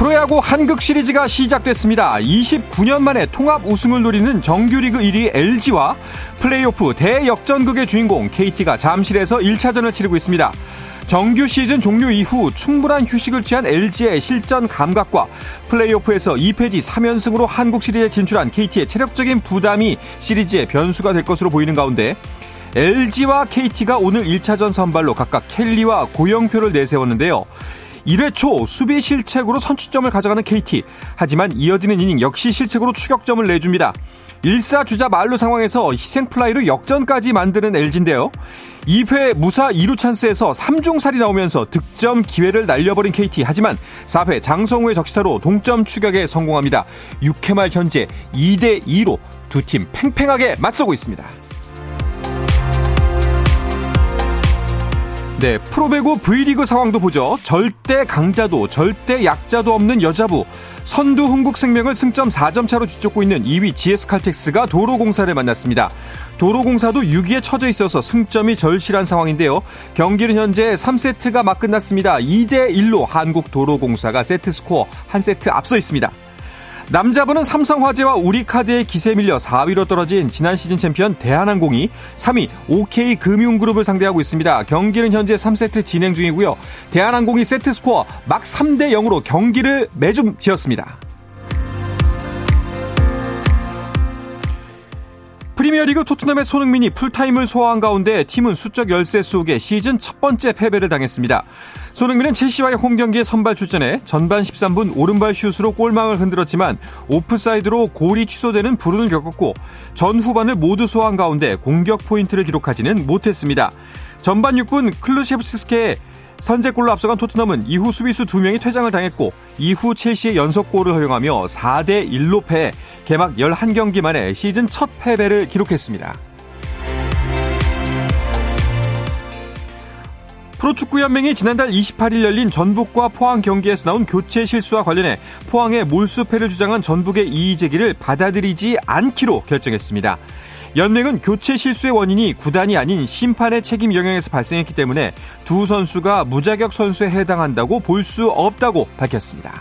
프로야구 한국 시리즈가 시작됐습니다. 29년 만에 통합 우승을 노리는 정규리그 1위 LG와 플레이오프 대역전극의 주인공 KT가 잠실에서 1차전을 치르고 있습니다. 정규 시즌 종료 이후 충분한 휴식을 취한 LG의 실전 감각과 플레이오프에서 2패지 3연승으로 한국 시리즈에 진출한 KT의 체력적인 부담이 시리즈의 변수가 될 것으로 보이는 가운데 LG와 KT가 오늘 1차전 선발로 각각 켈리와 고영표를 내세웠는데요. 1회 초 수비 실책으로 선취점을 가져가는 KT. 하지만 이어지는 이닝 역시 실책으로 추격점을 내줍니다. 1사 주자 말루 상황에서 희생플라이로 역전까지 만드는 LG인데요. 2회 무사 2루 찬스에서 3중살이 나오면서 득점 기회를 날려버린 KT. 하지만 4회 장성우의 적시타로 동점 추격에 성공합니다. 6회 말 현재 2대2로 두 팀 팽팽하게 맞서고 있습니다. 네, 프로배구 V리그 상황도 보죠. 절대 강자도 절대 약자도 없는 여자부. 선두 흥국생명을 승점 4점 차로 뒤쫓고 있는 2위 GS칼텍스가 도로공사를 만났습니다. 도로공사도 6위에 처져 있어서 승점이 절실한 상황인데요. 경기는 현재 3세트가 막 끝났습니다. 2대 1로 한국도로공사가 세트 스코어 한 세트 앞서 있습니다. 남자부는 삼성화재와 우리카드의 기세에 밀려 4위로 떨어진 지난 시즌 챔피언 대한항공이 3위 OK금융그룹을 상대하고 있습니다. 경기는 현재 3세트 진행 중이고요. 대한항공이 세트 스코어 막 3대 0으로 경기를 매조지었습니다. 프리미어리그 토트넘의 손흥민이 풀타임을 소화한 가운데 팀은 수적 열세 속에 시즌 첫 번째 패배를 당했습니다. 손흥민은 첼시와의 홈 경기에 선발 출전해 전반 13분 오른발 슛으로 골망을 흔들었지만 오프사이드로 골이 취소되는 불운을 겪었고 전 후반을 모두 소화한 가운데 공격 포인트를 기록하지는 못했습니다. 전반 6분 클루셰프스케의 선제골로 앞서간 토트넘은 이후 수비수 2명이 퇴장을 당했고 이후 첼시의 연속골을 허용하며 4대 1로 패해 개막 11경기 만에 시즌 첫 패배를 기록했습니다. 프로축구연맹이 지난달 28일 열린 전북과 포항 경기에서 나온 교체 실수와 관련해 포항의 몰수패를 주장한 전북의 이의 제기를 받아들이지 않기로 결정했습니다. 연맹은 교체 실수의 원인이 구단이 아닌 심판의 책임 영향에서 발생했기 때문에 두 선수가 무자격 선수에 해당한다고 볼 수 없다고 밝혔습니다.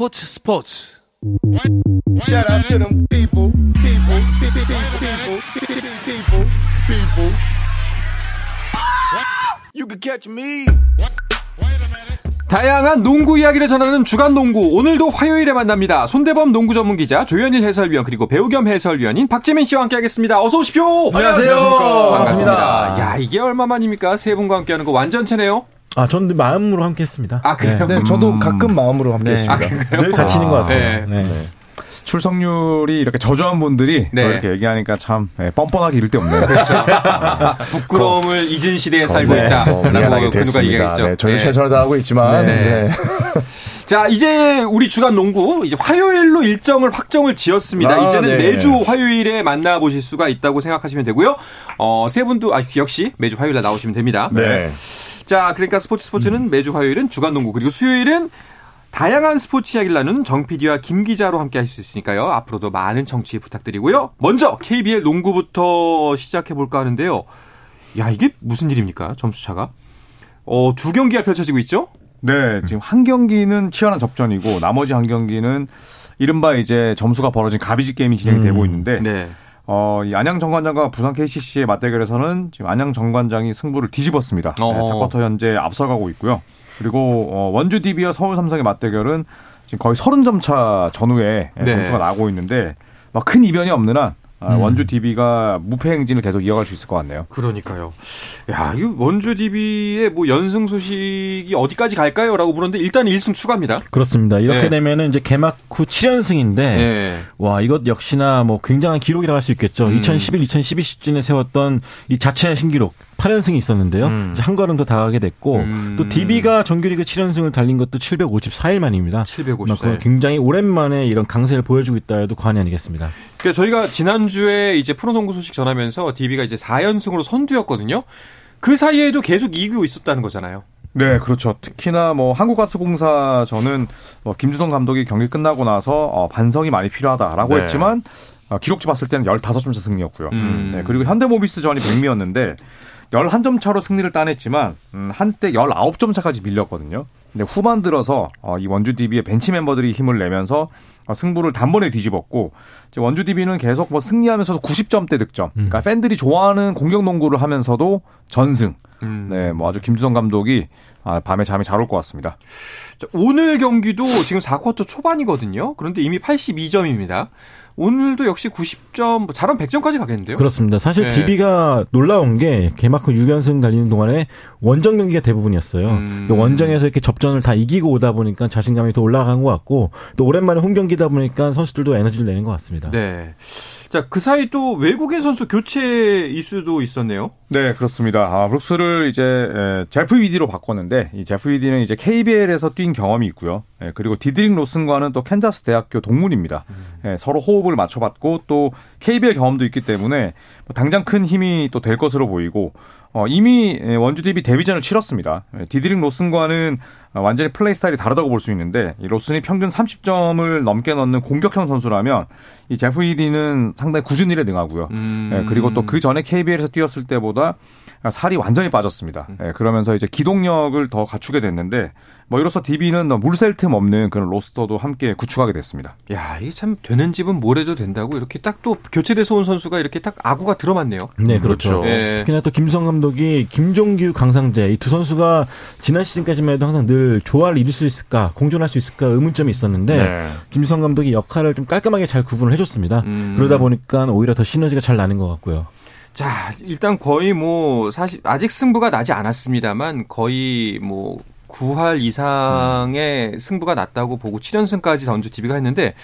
스포츠 스포츠. 다양한 농구 이야기를 전하는 주간 농구 오늘도 화요일에 만납니다. 손대범 농구 전문 기자 조현일 해설위원 그리고 배우 겸 해설위원인 박재민 씨와 함께하겠습니다. 어서 오십시오. 안녕하세요. 반갑습니다. 반갑습니다. 야 이게 얼마 만입니까? 세 분과 함께하는 거 완전체네요. 아, 저는 마음으로 함께 했습니다. 아 그래요? 네, 저도 가끔 마음으로 함께 네. 했습니다. 아? 늘 같이 있는 것 같아요. 네. 네. 출석률이 이렇게 저조한 분들이 네. 또 이렇게 얘기하니까 참 예, 뻔뻔하게 이를 데 없네요. 부끄러움을 잊은 시대에 살고 네, 있다라고 됐습니다. 얘기했죠. 네, 저희 네. 최선을 다하고 있지만 네. 네. 자, 이제 우리 주간 농구 이제 화요일로 일정을 확정을 지었습니다. 아, 이제는 네. 매주 화요일에 만나보실 수가 있다고 생각하시면 되고요. 어, 세 분도 아, 역시 매주 화요일에 나오시면 됩니다. 네. 자, 그러니까 스포츠 스포츠는 매주 화요일은 주간 농구 그리고 수요일은 다양한 스포츠 이야기를 나누는 정 PD와 김 기자로 함께 할 수 있으니까요. 앞으로도 많은 청취 부탁드리고요. 먼저 KBL 농구부터 시작해 볼까 하는데요. 야, 이게 무슨 일입니까? 점수차가? 어, 두 경기가 펼쳐지고 있죠? 네, 지금 한 경기는 치열한 접전이고 나머지 한 경기는 이른바 이제 점수가 벌어진 가비지 게임이 진행이 되고 있는데 네. 어, 이 안양 정관장과 부산 KCC의 맞대결에서는 지금 안양 정관장이 승부를 뒤집었습니다. 네, 어허. 4쿼터 현재 앞서가고 있고요. 그리고 어, 원주 DB와 서울 삼성의 맞대결은 지금 거의 30점 차 전후에 네. 점수가 나고 있는데 막 큰 이변이 없는 한 아, 음. 원주 DB가 무패 행진을 계속 이어갈 수 있을 것 같네요. 그러니까요. 야, 이 원주 DB의 뭐 연승 소식이 어디까지 갈까요? 라고 물었는데 일단 1승 추가입니다. 그렇습니다. 이렇게 네. 되면은 이제 개막 후 7연승인데 네. 와 이것 역시나 뭐 굉장한 기록이라고 할 수 있겠죠. 음. 2011, 2012 시즌에 세웠던 이 자체 신기록 8연승이 있었는데요. 음. 이제 한 걸음 더 다가게 됐고 음. 또 DB가 정규리그 7연승을 달린 것도 754일 만입니다. 754일. 굉장히 오랜만에 이런 강세를 보여주고 있다 해도 과언이 아니겠습니다. 그러니까 저희가 지난주에 이제 프로농구 소식 전하면서 DB가 이제 4연승으로 선두였거든요. 그 사이에도 계속 이기고 있었다는 거잖아요. 네, 그렇죠. 특히나 뭐 한국가스공사 저는 뭐 김주성 감독이 경기 끝나고 나서 어, 반성이 많이 필요하다라고 네. 했지만 어, 기록지 봤을 때는 15점 차 승리였고요. 음. 네, 그리고 현대모비스 전이 백미였는데 11점 차로 승리를 따냈지만 음, 한때 19점 차까지 밀렸거든요. 근데 후반 들어서 어, 이 원주 DB의 벤치 멤버들이 힘을 내면서 어, 승부를 단번에 뒤집었고 이제 원주 DB는 계속 뭐 승리하면서도 90점대 득점. 그러니까 팬들이 좋아하는 공격 농구를 하면서도 전승. 음. 네, 뭐 아주 김주성 감독이 아, 밤에 잠이 잘 올 것 같습니다. 자, 오늘 경기도 지금 4쿼터 초반이거든요. 그런데 이미 82점입니다. 오늘도 역시 90점, 뭐 잘하면 100점까지 가겠는데요? 그렇습니다. 사실 네. DB가 놀라운 게 개막 후 6연승 달리는 동안에 원정 경기가 대부분이었어요. 음. 그 원정에서 이렇게 접전을 다 이기고 오다 보니까 자신감이 더 올라간 것 같고 또 오랜만에 홈 경기다 보니까 선수들도 에너지를 내는 것 같습니다. 네. 자, 그 사이 또 외국인 선수 교체 이슈도 있었네요. 네, 그렇습니다. 아, 브룩스를 이제 에, 제프 위디로 바꿨는데 이 제프 위디는 이제 KBL에서 뛴 경험이 있고요. 예, 그리고 디드릭 로슨과는 또 캔자스 대학교 동문입니다. 예, 서로 호흡을 맞춰봤고 또 KBL 경험도 있기 때문에 뭐 당장 큰 힘이 또 될 것으로 보이고 어, 이미 예, 원주 DB 데뷔전을 치렀습니다. 예, 디드릭 로슨과는 어, 완전히 플레이 스타일이 다르다고 볼 수 있는데 이 로슨이 평균 30점을 넘게 넣는 공격형 선수라면 이 제프 위디는 상당히 궂은일에 능하고요. 음. 예, 그리고 또 그 전에 KBL에서 뛰었을 때보다 살이 완전히 빠졌습니다. 예, 그러면서 이제 기동력을 더 갖추게 됐는데 뭐 이로써 DB는 물샐 틈 없는 그런 로스터도 함께 구축하게 됐습니다. 야, 이게 참 되는 집은 뭘 해도 된다고 이렇게 딱 또 교체돼서 온 선수가 이렇게 딱 아구가 들어맞네요. 네, 그렇죠. 예. 특히나 또 김수성 감독이 김종규, 강상재 이 두 선수가 지난 시즌까지만 해도 항상 늘 조화를 이룰 수 있을까, 공존할 수 있을까 의문점이 있었는데 네. 김수성 감독이 역할을 좀 깔끔하게 잘 구분을 해줬습니다. 음. 그러다 보니까 오히려 더 시너지가 잘 나는 것 같고요. 자, 일단 거의 뭐 사실 아직 승부가 나지 않았습니다만 거의 뭐 9할 이상의 승부가 났다고 보고 7연승까지 던져 DB가 했는데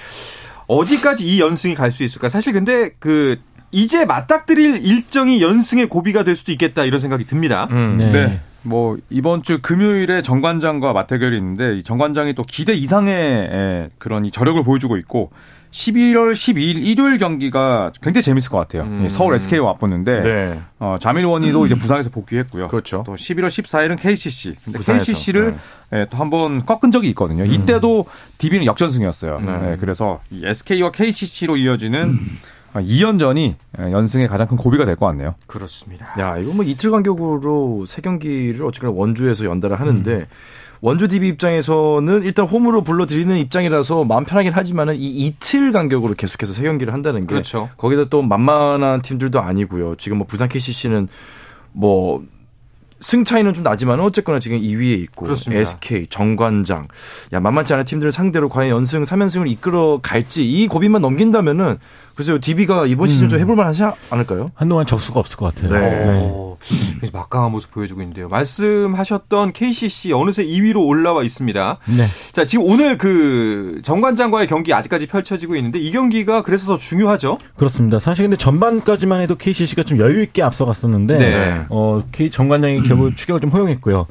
어디까지 이 연승이 갈 수 있을까? 사실 근데 그 이제 맞닥뜨릴 일정이 연승의 고비가 될 수도 있겠다 이런 생각이 듭니다. 네. 네. 뭐 이번 주 금요일에 정관장과 맞대결이 있는데 이 정관장이 또 기대 이상의 에, 그런 이 저력을 보여주고 있고 11월 12일 일요일 경기가 굉장히 재밌을 것 같아요. 음. 이 서울 SK와 맞붙는데 네. 어, 자밀 원이도 이제 부산에서 복귀했고요. 그렇죠. 또 11월 14일은 KCC. 근데 부산에서. KCC를 예, 또한 번 꺾은 적이 있거든요. 이때도 DB는 역전승이었어요. 네. 예, 그래서 이 SK와 KCC로 이어지는 2연전이 연승의 가장 큰 고비가 될 것 같네요. 그렇습니다. 야, 이거 뭐 이틀 간격으로 세 경기를 어쨌거나 원주에서 연달아 하는데 원주 DB 입장에서는 일단 홈으로 불러들이는 입장이라서 마음 편하긴 하지만은 이 이틀 간격으로 계속해서 세 경기를 한다는 게 그렇죠. 거기다 또 만만한 팀들도 아니고요. 지금 뭐 부산 KCC는 뭐 승 차이는 좀 나지만 어쨌거나 지금 2위에 있고 그렇습니다. SK, 정관장, 야 만만치 않은 팀들을 상대로 과연 연승 3연승을 이끌어 갈지 이 고비만 넘긴다면은 글쎄요 DB가 이번 시즌 좀 해볼 만하지 않을까요? 한동안 적수가 없을 것 같아요. 네. 오, 굉장히 막강한 모습 보여주고 있는데요. 말씀하셨던 KCC 어느새 2위로 올라와 있습니다. 네. 자, 지금 오늘 그 정관장과의 경기 아직까지 펼쳐지고 있는데 이 경기가 그래서 더 중요하죠. 그렇습니다. 사실 근데 전반까지만 해도 KCC가 좀 여유 있게 앞서갔었는데 네. 어 K 정관장이 결국 추격을 좀 허용했고요.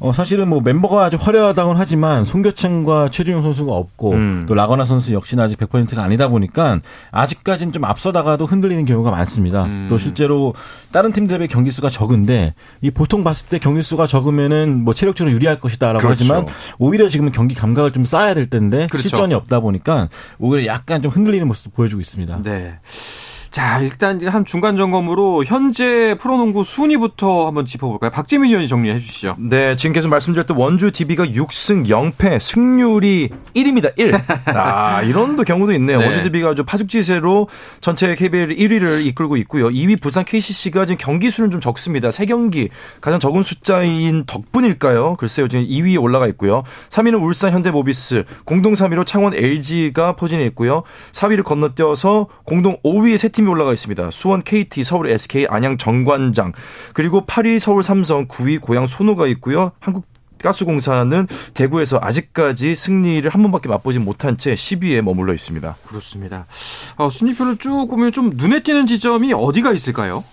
어 사실은 뭐 멤버가 아주 화려하다곤 하지만 송교창과 최준용 선수가 없고 음. 또 라거나 선수 역시나 아직 100%가 아니다 보니까 아직까지는 좀 앞서다가도 흔들리는 경우가 많습니다. 음. 또 실제로 다른 팀들에 비해 경기 수가 적은데 이 보통 봤을 때 경기 수가 적으면은 뭐 체력적으로 유리할 것이다라고 그렇죠. 하지만 오히려 지금은 경기 감각을 좀 쌓아야 될 텐데 그렇죠. 실전이 없다 보니까 오히려 약간 좀 흔들리는 모습도 보여주고 있습니다. 네. 자, 일단 한 중간 점검으로 현재 프로농구 순위부터 한번 짚어볼까요? 박재민 의원이 정리해 주시죠. 네, 지금 계속 말씀드렸던 원주 DB가 6승 0패, 승률이 1입니다. 1. 아, 이런 또 경우도 있네요. 네. 원주 DB가 아주 파죽지세로 전체 KBL 1위를 이끌고 있고요. 2위 부산 KCC가 지금 경기 수는 좀 적습니다. 3경기 가장 적은 숫자인 덕분일까요? 글쎄요, 지금 2위에 올라가 있고요. 3위는 울산 현대모비스, 공동 3위로 창원 LG가 포진해 있고요. 4위를 건너뛰어서 공동 5위에 세팀 이 올라가 있습니다. 수원 KT, 서울 SK, 안양 정관장, 그리고 8위 서울 삼성, 9위 고양 손호가 있고요. 한국 가스공사는 대구에서 아직까지 승리를 한 번밖에 맛보지 못한 채 10위에 머물러 있습니다. 그렇습니다. 어, 순위표를 쭉 보면 좀 눈에 띄는 지점이 어디가 있을까요?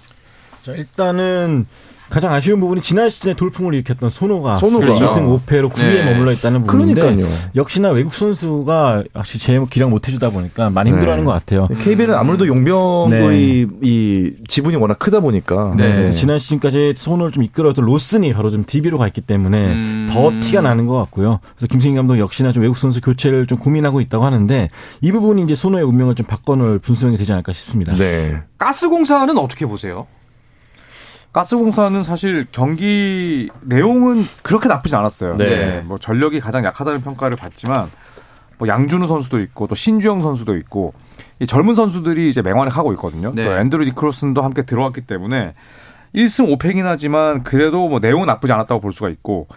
자, 일단은 가장 아쉬운 부분이 지난 시즌에 돌풍을 일으켰던 손호가 손호가. 2승 5패로 9위에 네. 머물러 있다는 부분인데 그러니까요. 역시나 외국 선수가 역시 제 기량 못 해주다 보니까 많이 힘들어하는 네. 것 같아요. KBL은 아무래도 용병의 이 지분이 워낙 크다 보니까 네. 지난 시즌까지 손을 좀 이끌어도 로슨이 바로 좀 DB로 가 있기 때문에 음. 더 티가 나는 것 같고요. 그래서 김승희 감독 역시나 좀 외국 선수 교체를 좀 고민하고 있다고 하는데 이 부분이 이제 손호의 운명을 좀 바꿔놓을 분수령이 되지 않을까 싶습니다. 네. 가스공사는 어떻게 보세요? 가스공사는 사실 경기 내용은 그렇게 나쁘지 않았어요. 네. 네, 뭐 전력이 가장 약하다는 평가를 받지만 뭐 양준우 선수도 있고 또 신주영 선수도 있고 이 젊은 선수들이 이제 맹활약 하고 있거든요. 네. 또 앤드루 니크로슨도 함께 들어왔기 때문에 1승 5패긴 하지만 그래도 뭐 내용은 나쁘지 않았다고 볼 수가 있고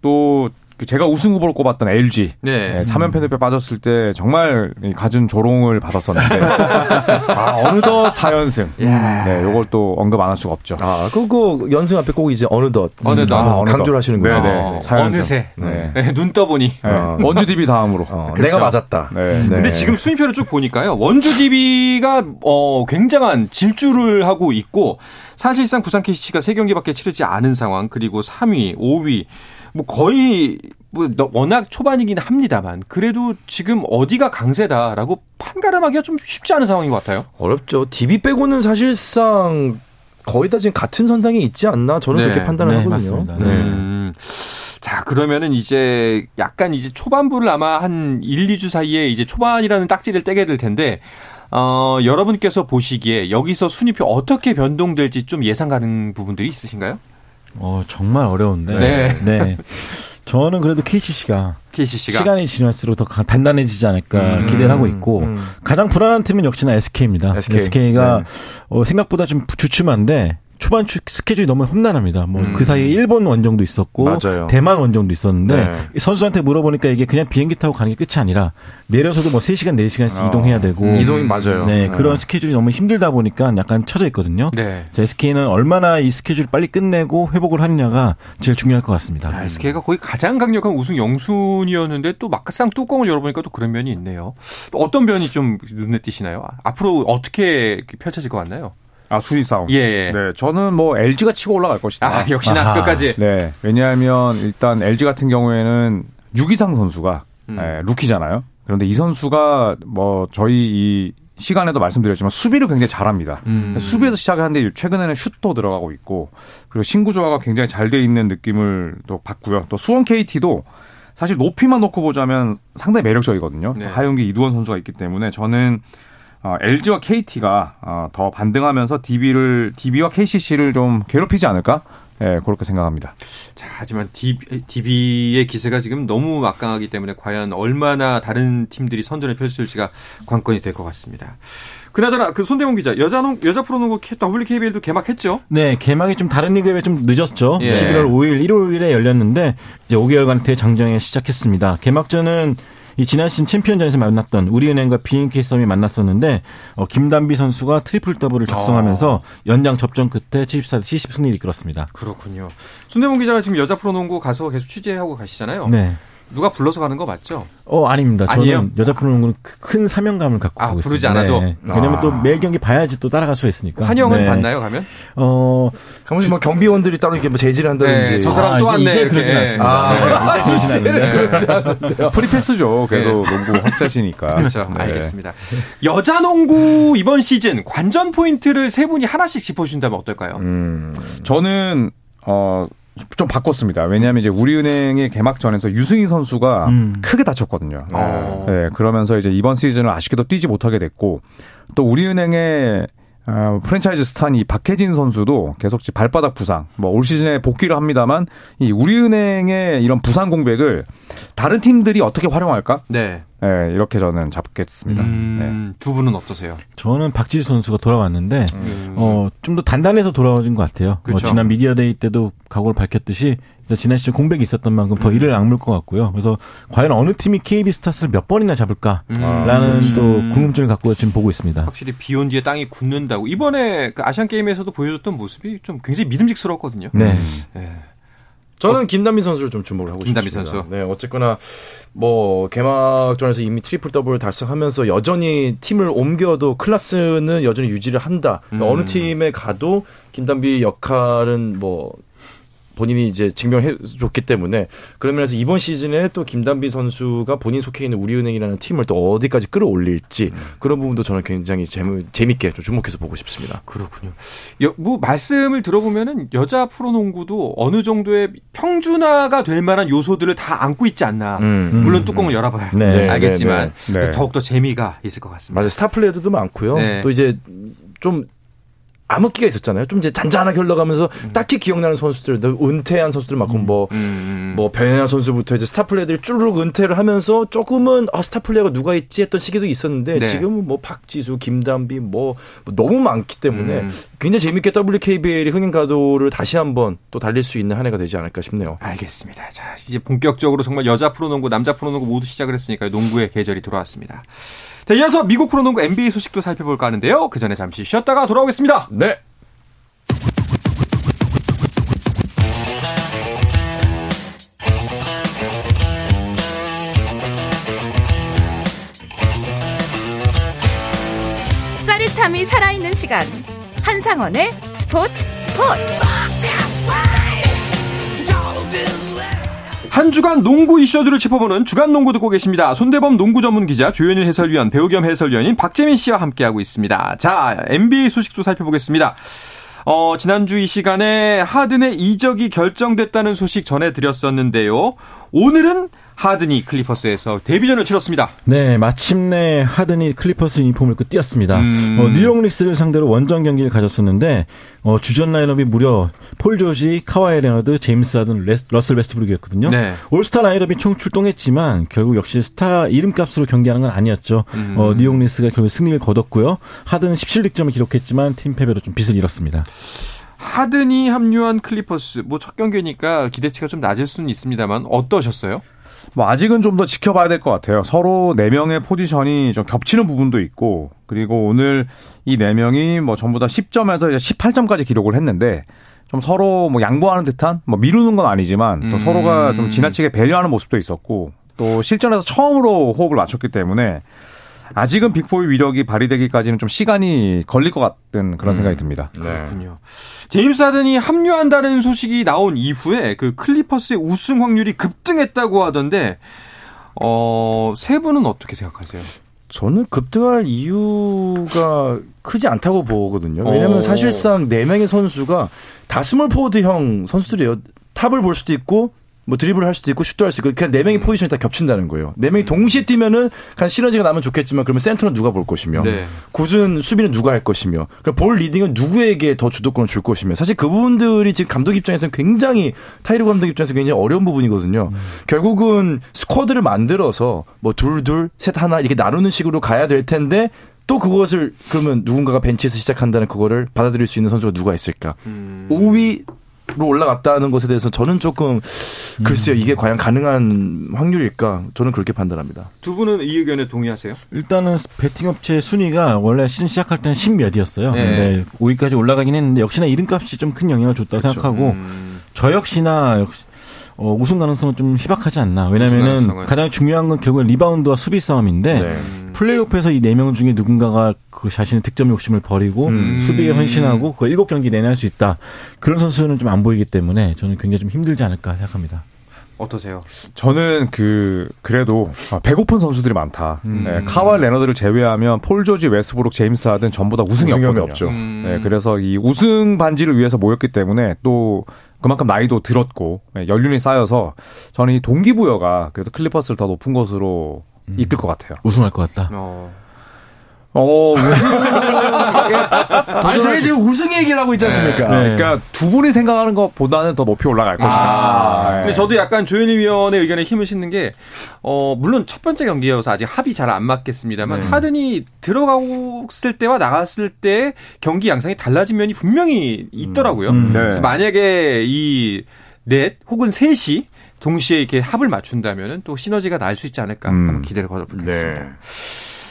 또그 제가 우승 후보로 꼽았던 LG 네. 네, 3연패 늪에 빠졌을 때 정말 이 갖은 조롱을 받았었는데 아 어느덧 4연승. 네, 요걸 또 언급 안 할 수가 없죠. 아, 그거 연승 앞에 꼭 이제 어느덧 어느덧. 아, 어느덧. 강조를 하시는군요. 네, 네. 어, 사연승. 어느새 네. 네, 눈 떠보니. 네. 어. 원주 DB 다음으로. 어, 그렇죠. 내가 맞았다. 네. 네. 근데 지금 순위표를 쭉 보니까요. 원주 DB가 어, 굉장한 질주를 하고 있고 사실상 부산 KCC가 세 경기밖에 치르지 않은 상황 그리고 3위, 5위 뭐 거의 뭐 너- 워낙 초반이긴 합니다만 그래도 지금 어디가 강세다라고 판가름하기가 좀 쉽지 않은 상황인 것 같아요. 어렵죠. DB 빼고는 사실상 거의 다 지금 같은 선상에 있지 않나 저는 네. 그렇게 판단을 네, 하거든요. 맞습니다. 네. 음. 자, 그러면은 이제 약간 이제 초반부를 아마 한 1, 2주 사이에 이제 초반이라는 딱지를 떼게 될 텐데, 어, 여러분께서 보시기에 여기서 순위표 어떻게 변동될지 좀 예상 가는 부분들이 있으신가요? 어, 정말 어려운데. 네. 네. 저는 그래도 KCC가 KCC가. 시간이 지날수록 더 가- 단단해지지 않을까 음. 기대를 하고 있고 음. 가장 불안한 팀은 역시나 SK입니다. SK. SK가 네. 어, 생각보다 좀 주춤한데 초반 추- 스케줄이 너무 험난합니다. 뭐 음. 그 사이에 일본 원정도 있었고 맞아요. 대만 원정도 있었는데 네. 이 선수한테 물어보니까 이게 그냥 비행기 타고 가는 게 끝이 아니라 내려서도 뭐 3시간 4시간씩 어. 이동해야 되고 이동이 맞아요. 네, 네. 그런 스케줄이 너무 힘들다 보니까 약간 처져 있거든요. 네. 자, SK는 얼마나 이 스케줄 빨리 끝내고 회복을 하느냐가 제일 중요할 것 같습니다. 야, SK가 거의 가장 강력한 우승 영순이었는데 또 막상 뚜껑을 열어보니까 또 그런 면이 있네요. 또 어떤 면이 좀 눈에 띄시나요? 앞으로 어떻게 펼쳐질 것 같나요? 아, 순위 싸움. 예, 예. 네, 저는 뭐 LG가 치고 올라갈 것이다. 아, 역시나 아하. 끝까지. 네, 왜냐하면 일단 LG 같은 경우에는 유기상 선수가 음. 예, 루키잖아요. 그런데 이 선수가 뭐 저희 이 시간에도 말씀드렸지만 수비를 굉장히 잘합니다. 음. 수비에서 시작을 하는데 최근에는 슛도 들어가고 있고 그리고 신구 조화가 굉장히 잘 돼 있는 느낌을 또 받고요. 또 수원 KT도 사실 높이만 놓고 보자면 상당히 매력적이거든요. 네. 하윤기 이두원 선수가 있기 때문에 저는 어, LG와 KT가 어, 더 반등하면서 DB를 DB와 KCC를 좀 괴롭히지 않을까? 예, 그렇게 생각합니다. 자, 하지만 DB의 기세가 지금 너무 막강하기 때문에 과연 얼마나 다른 팀들이 선전을 펼칠지가 관건이 될 것 같습니다. 그나저나 그 손대문 기자 여자 농 여자 프로농구 WKBL도 개막했죠? 네, 개막이 좀 다른 리그에 비해 좀 늦었죠. 예. 11월 5일, 일요일에 열렸는데 이제 5개월간 대장정에 시작했습니다. 개막전은 이 지난 시즌 챔피언전에서 만났던 우리은행과 BNK 썸이 만났었는데 어, 김단비 선수가 트리플 더블을 작성하면서 연장 접전 끝에 74대 70 승리를 이끌었습니다. 그렇군요. 손대문 기자가 지금 여자 프로농구 가서 계속 취재하고 가시잖아요. 네. 누가 불러서 가는 거 맞죠? 어 아닙니다. 저는 아니에요? 여자 프로농구는 크- 큰 사명감을 갖고 아, 가고 부르지 있습니다. 않아도? 네. 왜냐면 아. 또 매일 경기 봐야지 또 따라갈 수가 있으니까. 환영은 네. 받나요 가면? 뭐 어, 가만히 뭐 경비원들이 따로 이렇게 뭐 제지를 한다든지. 네, 저 사람 아, 또 왔네, 이제 이렇게. 그러진 않습니다. 아, 네, 이제 그러진 않는데. free pass죠. 그래도 농구 학자시니까. 그렇죠. 네. 알겠습니다. 여자 농구 이번 시즌 관전 포인트를 세 분이 하나씩 짚어주신다면 어떨까요? 음. 저는 어. 좀 바꿨습니다. 왜냐하면 이제 우리은행의 개막전에서 유승희 선수가 음. 크게 다쳤거든요. 어. 네, 그러면서 이제 이번 시즌을 아쉽게도 뛰지 못하게 됐고 또 우리은행의 어, 프랜차이즈 스탄 이 박혜진 선수도 계속 발바닥 부상, 뭐 올 시즌에 복귀를 합니다만 이 우리은행의 이런 부상 공백을 다른 팀들이 어떻게 활용할까? 네. 예, 이렇게 저는 잡겠습니다. 네. 음, 두 분은 어떠세요? 저는 박지수 선수가 돌아왔는데 음. 어, 좀 더 단단해져서 돌아오신 것 같아요. 어, 그쵸. 지난 미디어데이 때도 각오를 밝혔듯이 일단 지난 시즌 공백이 있었던 만큼 음. 더 이를 악물 것 같고요. 그래서 과연 어느 팀이 KB 스타스를 몇 번이나 잡을까라는 음. 또 궁금증을 갖고 지금 보고 있습니다. 확실히 비온 뒤에 땅이 굳는다고 이번에 그 아시안 게임에서도 보여줬던 모습이 좀 굉장히 믿음직스러웠거든요. 네. 예. 저는 김단비 선수를 좀 주목을 하고 김단비 싶습니다. 선수. 네, 어쨌거나 뭐 개막전에서 이미 트리플 더블을 달성하면서 여전히 팀을 옮겨도 클라스는 여전히 유지를 한다. 그러니까 음. 어느 팀에 가도 김단비 역할은 뭐 본인이 이제 증명해 줬기 때문에 그런 면에서 이번 시즌에 또 김단비 선수가 본인 속해 있는 우리은행이라는 팀을 또 어디까지 끌어올릴지 그런 부분도 저는 굉장히 재미, 재밌게 좀 주목해서 보고 싶습니다. 그렇군요. 여, 뭐 말씀을 들어보면은 여자 프로농구도 어느 정도의 평준화가 될 만한 요소들을 다 안고 있지 않나. 음. 물론 뚜껑을 열어봐야 네. 네, 알겠지만 네, 네. 그래서 더욱더 재미가 있을 것 같습니다. 맞아요. 스타 플레이어들도 많고요. 네. 또 이제 좀 암흑기가 있었잖아요. 좀 이제 잔잔하게 흘러가면서 딱히 기억나는 선수들, 또 은퇴한 선수들 많고 뭐, 음. 뭐 변연하 선수부터 이제 스타 플레이들이 쭈르륵 은퇴를 하면서 조금은 아 스타 플레이가 누가 있지 했던 시기도 있었는데 네. 지금은 뭐 박지수, 김단비 뭐, 뭐 너무 많기 때문에 음. 굉장히 재밌게 WKBL이 흥행 가도를 다시 한번 또 달릴 수 있는 한 해가 되지 않을까 싶네요. 알겠습니다. 자, 이제 본격적으로 정말 여자 프로농구, 남자 프로농구 모두 시작을 했으니까 농구의 계절이 돌아왔습니다. 자, 이어서 미국 프로농구 NBA 소식도 살펴볼까 하는데요. 그 전에 잠시 쉬었다가 돌아오겠습니다. 네. 짜릿함이 살아있는 시간 한상원의 스포츠 스포츠 한 주간 농구 이슈들을 짚어보는 주간 농구 듣고 계십니다. 손대범 농구 전문 기자, 조현일 해설위원, 배우 겸 해설위원인 박재민 씨와 함께하고 있습니다. 자, NBA 소식도 살펴보겠습니다. 어, 지난주 이 시간에 하든의 이적이 결정됐다는 소식 전해드렸었는데요. 오늘은 하든이 클리퍼스에서 데뷔전을 치렀습니다. 네, 마침내 하든이 클리퍼스 유니폼을 입고 뛰었습니다. 음. 어, 뉴욕 닉스를 상대로 원정 경기를 가졌었는데 어, 주전 라인업이 무려 폴 조지, 카와이 레너드, 제임스 하든, 레스- 러셀 웨스트브룩이었거든요. 네. 올스타 라인업이 총 출동했지만 결국 역시 스타 이름값으로 경기하는 건 아니었죠. 음. 어, 뉴욕 닉스가 결국 승리를 거뒀고요. 하든은 17득점을 기록했지만 팀 패배로 좀 빛을 잃었습니다. 하든이 합류한 클리퍼스, 뭐 첫 경기니까 기대치가 좀 낮을 수는 있습니다만 어떠셨어요? 뭐 아직은 좀 더 지켜봐야 될 것 같아요. 서로 네 명의 포지션이 좀 겹치는 부분도 있고 그리고 오늘 이 네 명이 뭐 전부 다 10점에서 이제 18점까지 기록을 했는데 좀 서로 뭐 양보하는 듯한 뭐 미루는 건 아니지만 또 음. 서로가 좀 지나치게 배려하는 모습도 있었고 또 실전에서 처음으로 호흡을 맞췄기 때문에 아직은 big four의 위력이 발휘되기까지는 좀 시간이 걸릴 것 같은 그런 생각이 듭니다. 네. 그렇군요. 제임스 하든이 합류한다는 소식이 나온 이후에 그 클리퍼스의 우승 확률이 급등했다고 하던데 어, 세 분은 어떻게 생각하세요? 저는 급등할 이유가 크지 않다고 보거든요. 왜냐하면 오. 사실상 네 명의 선수가 다 small forward형 선수들이에요. 탑을 볼 수도 있고 뭐 드리블을 할 수도 있고 슛도 할 수 있고 그냥 네 명의 포지션이 다 겹친다는 거예요. 네 명이 동시에 뛰면은 그냥 시너지가 나면 좋겠지만 그러면 센터는 누가 볼 것이며 네. 궂은 수비는 누가 할 것이며 그럼 ball leading은 누구에게 더 주도권을 줄 것이며 사실 그 부분들이 지금 감독 입장에서는 굉장히 타이르 감독 입장에서 굉장히 어려운 부분이거든요. 결국은 스쿼드를 만들어서 뭐 둘 둘 셋 하나 이렇게 나누는 식으로 가야 될 텐데 또 그것을 그러면 누군가가 벤치에서 시작한다는 그거를 받아들일 수 있는 선수가 누가 있을까? 음. 5위 로 올라갔다는 것에 대해서 저는 조금 글쎄요 이게 과연 가능한 확률일까? 저는 그렇게 판단합니다. 두 분은 이 의견에 동의하세요? 일단은 베팅 업체 순위가 원래 시즌 시작할 때는 10몇이었어요. 네. 근데 5위까지 올라가긴 했는데 역시나 이름값이 좀 큰 영향을 줬다고 그렇죠. 생각하고 음. 저 역시나 역시 어, 우승 가능성은 좀 희박하지 않나. 왜냐면은 가능성은. 가장 중요한 건 결국엔 리바운드와 수비 싸움인데 네. 플레이오프에서 이 네 명 중에 누군가가 그 자신의 득점 욕심을 버리고 음. 수비에 헌신하고 그 일곱 경기 내내 할 수 있다. 그런 선수는 좀 안 보이기 때문에 저는 굉장히 좀 힘들지 않을까 생각합니다. 어떠세요? 저는 그 그래도 아, 배고픈 선수들이 많다. 음. 네, 카와이 레너드를 제외하면 폴 조지, 웨스트브룩, 제임스 하든 전부 다 우승이 우승 경험이 없거든요. 없죠. 음. 네, 그래서 이 우승 반지를 위해서 모였기 때문에 또 그만큼 나이도 들었고 네, 연륜이 쌓여서 저는 이 동기부여가 그래도 클리퍼스를 더 높은 곳으로 이끌 것 같아요. 우승할 것 같다. 어. 어, 우승. 아니, 저희 지금 우승 얘기를 하고 있지 않습니까? 네. 그러니까 두 분이 생각하는 것보다는 더 높이 올라갈 것이다. 아, 네. 근데 저도 약간 조현일 위원의 의견에 힘을 싣는 게, 어, 물론 첫 번째 경기여서 아직 합이 잘 안 맞겠습니다만, 네. 하든이 들어갔을 때와 나갔을 때 경기 양상이 달라진 면이 분명히 있더라고요. 음. 네. 그래서 만약에 이 넷 혹은 셋이 동시에 이렇게 합을 맞춘다면 또 시너지가 날 수 있지 않을까 음. 한번 기대를 걸어보겠습니다. 네.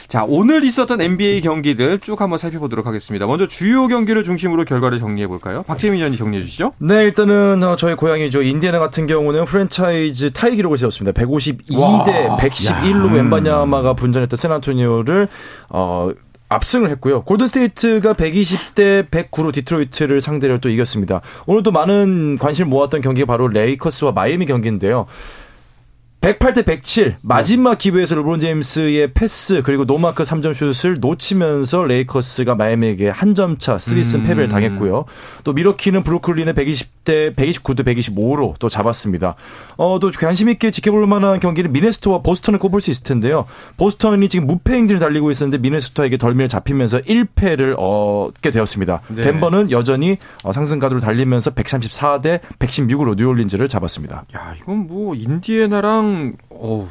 자, 오늘 있었던 NBA 경기들 쭉 한번 살펴보도록 하겠습니다. 먼저 주요 경기를 중심으로 결과를 정리해 볼까요? 박재민 위원이 정리해 주시죠. 네, 일단은 어, 저희 고향이죠. 인디애나 같은 경우는 프랜차이즈 타이 기록을 세웠습니다. 152대 111로 웬바냐마가 분전했던 샌안토니오를 어 압승을 했고요. 골든스테이트가 120대 109로 디트로이트를 상대로 또 이겼습니다. 오늘 또 많은 관심을 모았던 경기가 바로 레이커스와 마이애미 경기인데요. 108대 107 마지막 기회에서 르브론 제임스의 패스 그리고 노마크 3점 슛을 놓치면서 레이커스가 마이애미에게 한 점차 3승 패배를 당했고요. 또 밀워키는 브루클린의 120대 129대 125로 또 잡았습니다. 어, 또 관심 있게 지켜볼 만한 경기는 미네소타와 보스턴을 꼽을 수 있을 텐데요. 보스턴이 지금 무패 행진을 달리고 있었는데 미네소타에게 덜미를 잡히면서 1패를 얻게 되었습니다. 네. 덴버는 여전히 어, 상승 가도를 달리면서 134대 116으로 뉴올린즈를 잡았습니다. 야, 이건 뭐 인디애나랑 어우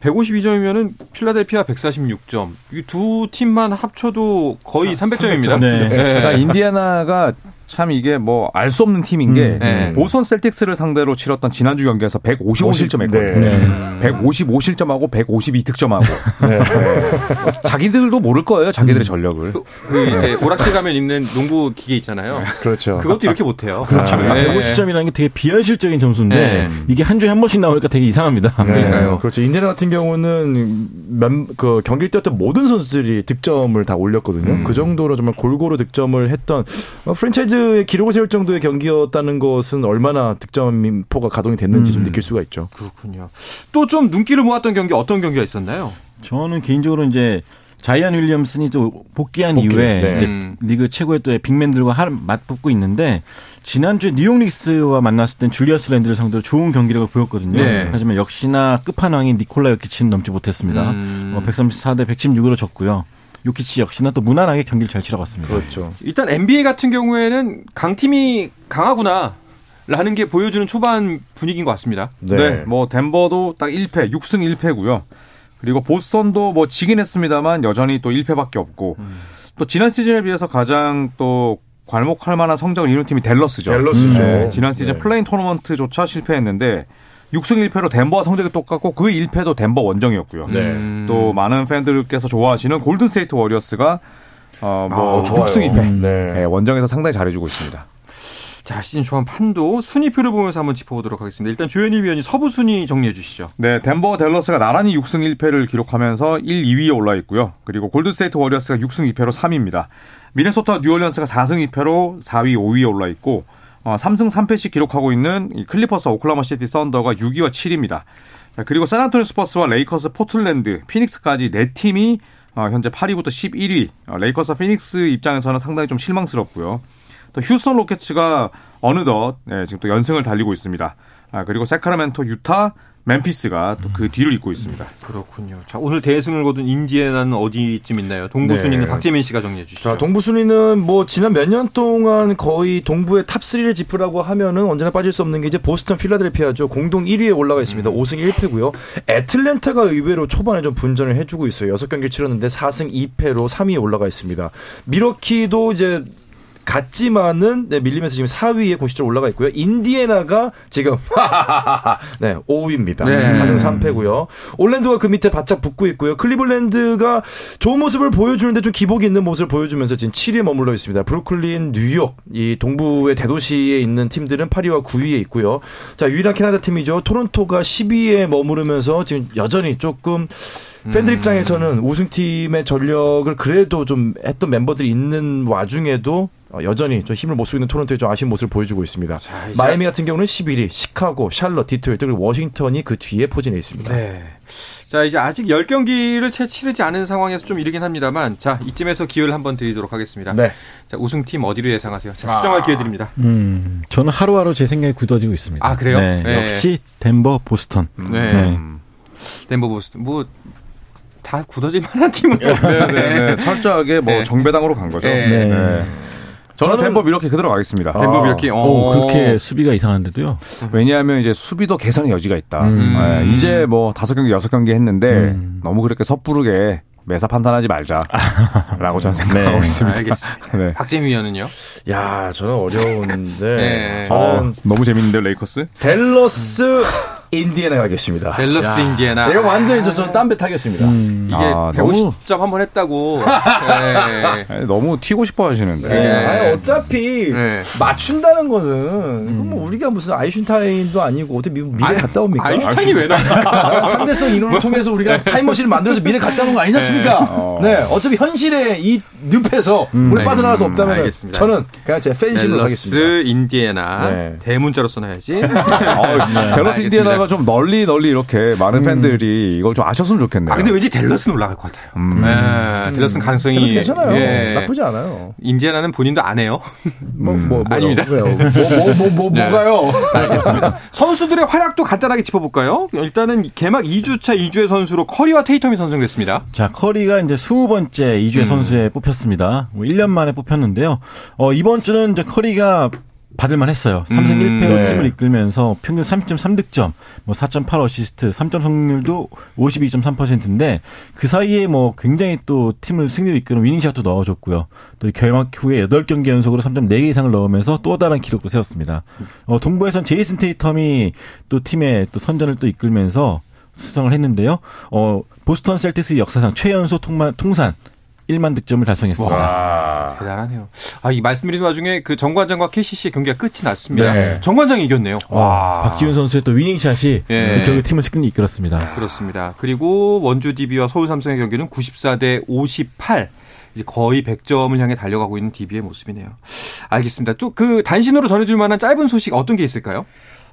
152점이면은 필라델피아 146점. 이 두 팀만 합쳐도 거의 300점입니다. 네. 그러니까 인디애나가 참 이게 뭐 알 수 없는 팀인 게 음, 네. 보선 셀틱스를 상대로 치렀던 지난주 경기에서 155실점 했거든요. 네. 155실점하고 152득점하고 자기들도 모를 거예요. 자기들의 전력을. 그, 그 이제 오락실 가면 있는 농구 기계 있잖아요. 그렇죠. 그것도 이렇게 못해요. 그렇죠. 네. 150점이라는 게 되게 비현실적인 점수인데 네. 이게 한 주에 한 번씩 나오니까 되게 이상합니다. 그러니까요. 네, 그렇죠. 인디애나 같은 경우는 몇, 그 경기를 뛰었던 모든 선수들이 득점을 다 올렸거든요. 음. 그 정도로 정말 골고루 득점을 했던 어, 프랜차이즈 의 기록을 세울 정도의 경기였다는 것은 얼마나 득점포가 가동이 됐는지 좀 음. 느낄 수가 있죠. 그렇군요. 또 좀 눈길을 모았던 경기 어떤 경기가 있었나요? 저는 개인적으로 이제 자이언 윌리엄슨이 또 복귀한 복귀, 이후에 네. 이제 음. 리그 최고의 또 빅맨들과 할- 맞붙고 있는데 지난주에 뉴욕 닉스와 만났을 땐 줄리어스 랜드를 상대로 좋은 경기력을 보였거든요. 네. 하지만 역시나 끝판왕인 니콜라 요키치는 넘지 못했습니다. 음. 어, 134대 116으로 졌고요. 요키치 역시나 또 무난하게 경기를 잘 치러갔습니다. 그렇죠. 일단 NBA 같은 경우에는 강팀이 강하구나. 라는 게 보여주는 초반 분위기인 것 같습니다. 네. 뭐 덴버도 딱 1패, 6승 1패고요. 그리고 보스턴도 뭐 지긴 했습니다만 여전히 또 1패밖에 없고 또 지난 시즌에 비해서 가장 또 괄목할 만한 성적을 이룬 팀이 댈러스죠. 댈러스죠. 네, 지난 시즌 네. play-in 토너먼트조차 실패했는데 6승 1패로 덴버와 성적이 똑같고 그 1패도 덴버 원정이었고요. 네. 음. 또 많은 팬들께서 좋아하시는 골든 스테이트 워리어스가 어뭐 아, 좋아요. 6승 2패. 네. 네, 원정에서 상당히 잘해주고 있습니다. 자, 시즌 초반 판도 순위표를 보면서 한번 짚어보도록 하겠습니다. 일단 조현일 위원이 서부 순위 정리해 주시죠. 네, 덴버 댈러스가 나란히 6승 1패를 기록하면서 1, 2위에 올라 있고요. 그리고 골든스테이트 워리어스가 6승 2패로 3위입니다. 미네소타 뉴올리언스가 4승 2패로 4위, 5위에 올라 있고 어, 3승 3패씩 기록하고 있는 이 클리퍼스 오클라호마 시티 썬더가 6위와 7위입니다. 자, 그리고 샌안토니오 스퍼스와 레이커스, 포틀랜드, 피닉스까지 네 팀이 어, 현재 8위부터 11위. 어, 레이커스, 피닉스 입장에서는 상당히 좀 실망스럽고요. 또 휴스턴 로켓츠가 어느덧 네, 지금 또 연승을 달리고 있습니다. 아, 그리고 새크라멘토, 유타, 멤피스가 또 그 뒤를 잇고 있습니다. 그렇군요. 자, 오늘 대승을 거둔 인디애나는 어디쯤 있나요? 동부 네. 순위는 박재민 씨가 정리해 주시죠. 자, 동부 순위는 뭐 지난 몇 년 동안 거의 동부의 top 3를 짚으라고 하면은 언제나 빠질 수 없는 게 이제 보스턴 필라델피아죠. 공동 1위에 올라가 있습니다. 5승 1패고요. 애틀랜타가 의외로 초반에 좀 분전을 해 주고 있어요. 6경기를 치렀는데 4승 2패로 3위에 올라가 있습니다. 미러키도 이제 같지만은 네, 밀리면서 지금 4위에 공식적으로 올라가 있고요. 인디애나가 지금 네 5위입니다. 네. 4승 3패고요. 올랜도가 그 밑에 바짝 붙고 있고요. 클리블랜드가 좋은 모습을 보여주는데 좀 기복이 있는 모습을 보여주면서 지금 7위에 머물러 있습니다. 브루클린, 뉴욕 이 동부의 대도시에 있는 팀들은 8위와 9위에 있고요. 자 유일한 캐나다 팀이죠. 토론토가 10위에 머무르면서 지금 여전히 조금 팬들 입장에서는 우승팀의 전력을 그래도 좀 했던 멤버들이 있는 와중에도 어, 여전히 좀 힘을 못 쓰고 있는 토론토에 좀 아쉬운 모습을 보여주고 있습니다. 이제- 마이애미 같은 경우는 11위, 시카고, 샬럿, 디트로이트 그리고 워싱턴이 그 뒤에 포진해 있습니다. 네. 자, 이제 아직 10경기를 채 치르지 않은 상황에서 좀 이르긴 합니다만, 자, 이쯤에서 기회를 한번 드리도록 하겠습니다. 네. 자, 우승팀 어디로 예상하세요? 자, 수정할 기회 드립니다. 음, 저는 하루하루 제 생각이 굳어지고 있습니다. 아, 그래요? 네, 네. 역시 덴버, 보스턴. 네. 네. 음. 덴버 보스턴. 뭐, 다 굳어질 만한 팀은 네, 네, 네. 철저하게 뭐 네. 정배당으로 간 거죠. 네. 네. 저는 덴버 미러키 그대로 가겠습니다. 덴버 이렇게 어. 오, 그렇게 수비가 이상한데도요. 왜냐하면 이제 수비도 개선의 여지가 있다. 음. 예, 이제 뭐 다섯 경기 여섯 경기 했는데 음. 너무 그렇게 섣부르게 매사 판단하지 말자라고 저는 생각하고 네. 있습니다. 알겠습니다. 네. 박재민 위원은요? 야, 저는 어려운데. 네. 어, 저는 너무 재밌는데 레이커스? 댈러스 인디애나 가겠습니다. 댈러스 인디애나. 이거 완전히 저, 저는 딴배 타겠습니다. 이게 아, 150점 한 번 했다고. 네. 예, 너무 튀고 싶어 하시는데. 네. 아니, 어차피 네. 맞춘다는 거는 이건 뭐 우리가 무슨 아인슈타인도 아니고 어떻게 미- 미래 갔다 옵니까? 아인슈타인이 왜 나와? 상대성 이론을 통해서 우리가 타임머신을 만들어서 미래 갔다 오는 거 아니지 않습니까? 어. 네. 어차피 현실의 이 늪에서 우리 네. 빠져나갈 수 없다면 음, 알겠습니다. 저는 그냥 제 팬심으로 가겠습니다. 댈러스 인디애나. 네. 대문자로 써놔야지. 어, 델러스 알겠습니다. 인디애나 가 좀 널리 널리 이렇게 많은 팬들이 이걸 좀 아셨으면 좋겠네요. 아 근데 왠지 댈러스는 올라갈 것 같아요. 음. 네, 댈러스는 가능성이 댈러스 괜찮아요. 예. 나쁘지 않아요. 인디애나는 본인도 안 해요. 뭐, 뭐, 뭐, 아닙니다. 왜요? 뭐, 뭐, 뭐, 뭐, 네. 뭐가요? 알겠습니다. 선수들의 활약도 간단하게 짚어볼까요? 일단은 개막 2주차 2주의 선수로 커리와 테이텀이 선정됐습니다. 자, 커리가 이제 20번째 이주의 선수에 뽑혔습니다. 뭐 1년 만에 뽑혔는데요. 어, 이번 주는 이제 커리가 받을만 했어요. 3승 음, 1패로 네. 팀을 이끌면서 평균 30.3득점, 뭐 4.8 어시스트, 3점 성공률도 52.3%인데 그 사이에 뭐 굉장히 또 팀을 승리로 이끄는 winning shot도 넣어줬고요. 또 개막 후에 8경기 연속으로 3점 4개 이상을 넣으면서 또 다른 기록도 세웠습니다. 어, 동부에선 제이슨 테이텀이 또 팀의 또 선전을 또 이끌면서 수상을 했는데요. 어, 보스턴 셀틱스 역사상 최연소 통만, 통산 1만 득점을 달성했습니다. 대단하네요. 아, 이 말씀드린 와중에 그 정관장과 KCC의 경기가 끝이 났습니다. 네. 정관장이 이겼네요. 와, 박지훈 선수의 또 위닝샷이 예. 결국 팀을 승리 이끌었습니다. 그렇습니다. 그리고 원주 DB와 서울 삼성의 경기는 94대 58. 이제 거의 100점을 향해 달려가고 있는 DB의 모습이네요. 알겠습니다. 또 그 단신으로 전해줄 만한 짧은 소식 어떤 게 있을까요?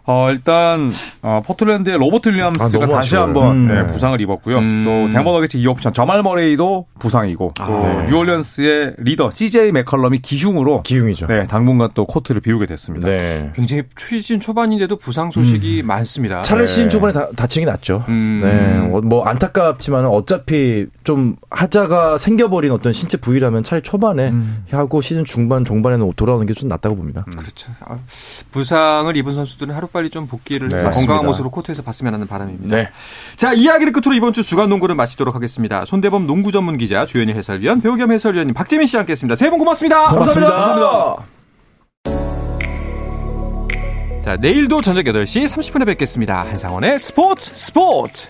어, 일단 어, 포틀랜드의 로버트 아, 윌리엄스가 너무 다시 아쉬워요. 한번 음. 예, 부상을 입었고요. 음. 또 덴버 너게츠 2옵션 자말 머레이도 부상이고 또 네. 뉴올리언스의 리더 CJ 맥컬럼이 기흉으로 기흉이죠. 네, 당분간 또 코트를 비우게 됐습니다. 네. 굉장히 시즌 초반인데도 부상 소식이 많습니다. 차라리 네. 시즌 초반에 다, 다치는 게 낫죠. 음. 네. 어, 뭐 안타깝지만 어차피 좀 하자가 생겨버린 어떤 신체 부위라면 차라리 초반에 하고 시즌 중반 종반에는 돌아오는 게 좀 낫다고 봅니다. 그렇죠. 아, 부상을 입은 선수들은 하루 빨리 좀 복귀를 네. 건강한 모습으로 코트에서 봤으면 하는 바람입니다. 네. 자, 이야기를 끝으로 이번 주 주간 농구를 마치도록 하겠습니다. 손대범 농구 전문 기자, 조현일 해설위원, 배우 겸 해설위원님, 박재민 씨와 함께했습니다. 세분 고맙습니다. 감사합니다. 자, 내일도 저녁 8시 30분에 뵙겠습니다. 한상원의 스포츠 스포츠!